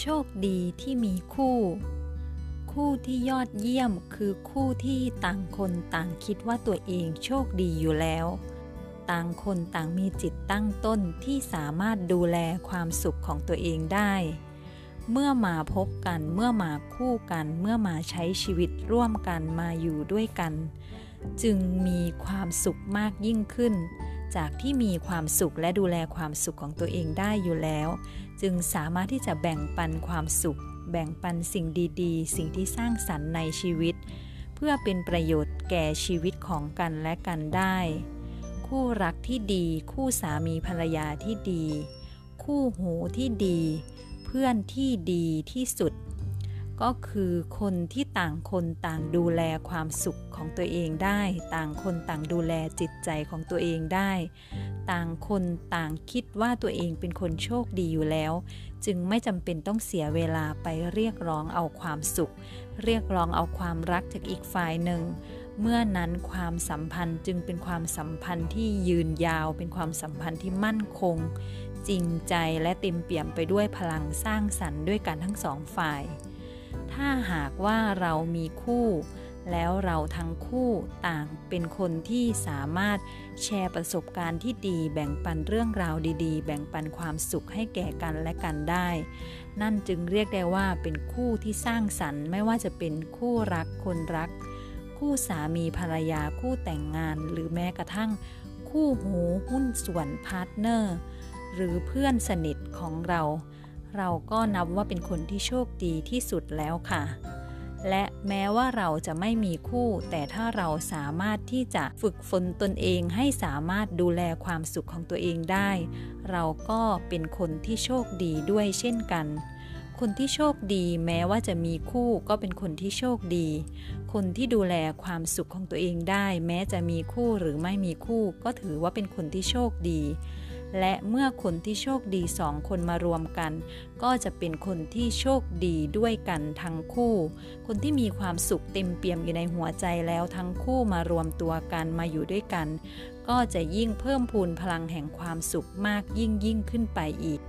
โชคดีที่มีคู่ คู่ที่ยอดเยี่ยมคือคู่ที่ต่างคนต่างคิดว่าตัวเองโชคดีอยู่แล้ว ต่างคนต่างมีจิตตั้งต้นที่สามารถดูแลความสุขของตัวเองได้ เมื่อมาพบกันเมื่อมาคู่กัน เมื่อมาใช้ชีวิตร่วมกันมาอยู่ด้วยกัน จึงมีความสุขมากยิ่งขึ้น จากที่มีความสุขและดูแลความสุขของตัวเองได้อยู่แล้ว จึงสามารถที่จะแบ่งปันความสุข แบ่งปันสิ่งดีๆ สิ่งที่สร้างสรรค์ในชีวิต เพื่อเป็นประโยชน์แก่ชีวิตของกันและกันได้ คู่รักที่ดี คู่สามีภรรยาที่ดี คู่หูที่ดี เพื่อนที่ดีที่สุด ก็คือคนที่ต่างคนต่างดูแลความสุขของตัวเองได้ ต่างคนต่างดูแลจิตใจของตัวเองได้ ต่างคนต่างคิดว่าตัวเองเป็นคนโชคดีอยู่แล้ว จึงไม่จำเป็นต้องเสียเวลาไปเรียกร้องเอาความสุข เรียกร้องเอาความรักจากอีกฝ่ายหนึ่ง เมื่อนั้นความสัมพันธ์จึงเป็นความสัมพันธ์ที่ยืนยาว เป็นความสัมพันธ์ที่มั่นคง จริงใจและเต็มเปี่ยมไปด้วยพลังสร้างสรรค์ด้วยกันทั้งสองฝ่าย ถ้าหากว่าเรามีคู่ แล้วเราทั้งคู่ต่างเป็นคนที่สามารถแชร์ประสบการณ์ที่ดีแบ่งปันเรื่องราวดีๆ แบ่งปันความสุขให้แก่กันและกันได้ นั่นจึงเรียกได้ว่าเป็นคู่ที่สร้างสรรค์ ไม่ว่าจะเป็นคู่รักคนรัก คู่สามีภรรยาคู่แต่งงาน หรือแม้กระทั่ง คู่หูหุ้นส่วน partner หรือเพื่อนสนิทของเรา เราก็นับว่าเป็นคนที่โชคดีที่สุดแล้วค่ะ และแม้ว่าเราจะไม่มีคู่ แต่ถ้าเราสามารถที่จะฝึกฝนตนเองให้สามารถดูแลความสุขของตัวเองได้ เราก็เป็นคนที่โชคดีด้วยเช่นกันคนที่โชคดีแม้ว่าจะมีคู่ก็เป็นคนที่โชคดี คนที่ดูแลความสุขของตัวเองได้ แม้จะมีคู่หรือไม่มีคู่ ก็ถือว่าเป็นคนที่โชคดี และเมื่อคนที่โชคดีสองคนมารวมกัน ก็จะเป็นคนที่โชคดีด้วยกันทั้งคู่ คนที่มีความสุขเต็มเปี่ยมอยู่ในหัวใจแล้วทั้งคู่มารวมตัวกันมาอยู่ด้วยกัน ก็จะยิ่งเพิ่มพูนพลังแห่งความสุขมากยิ่งยิ่งขึ้นไปอีก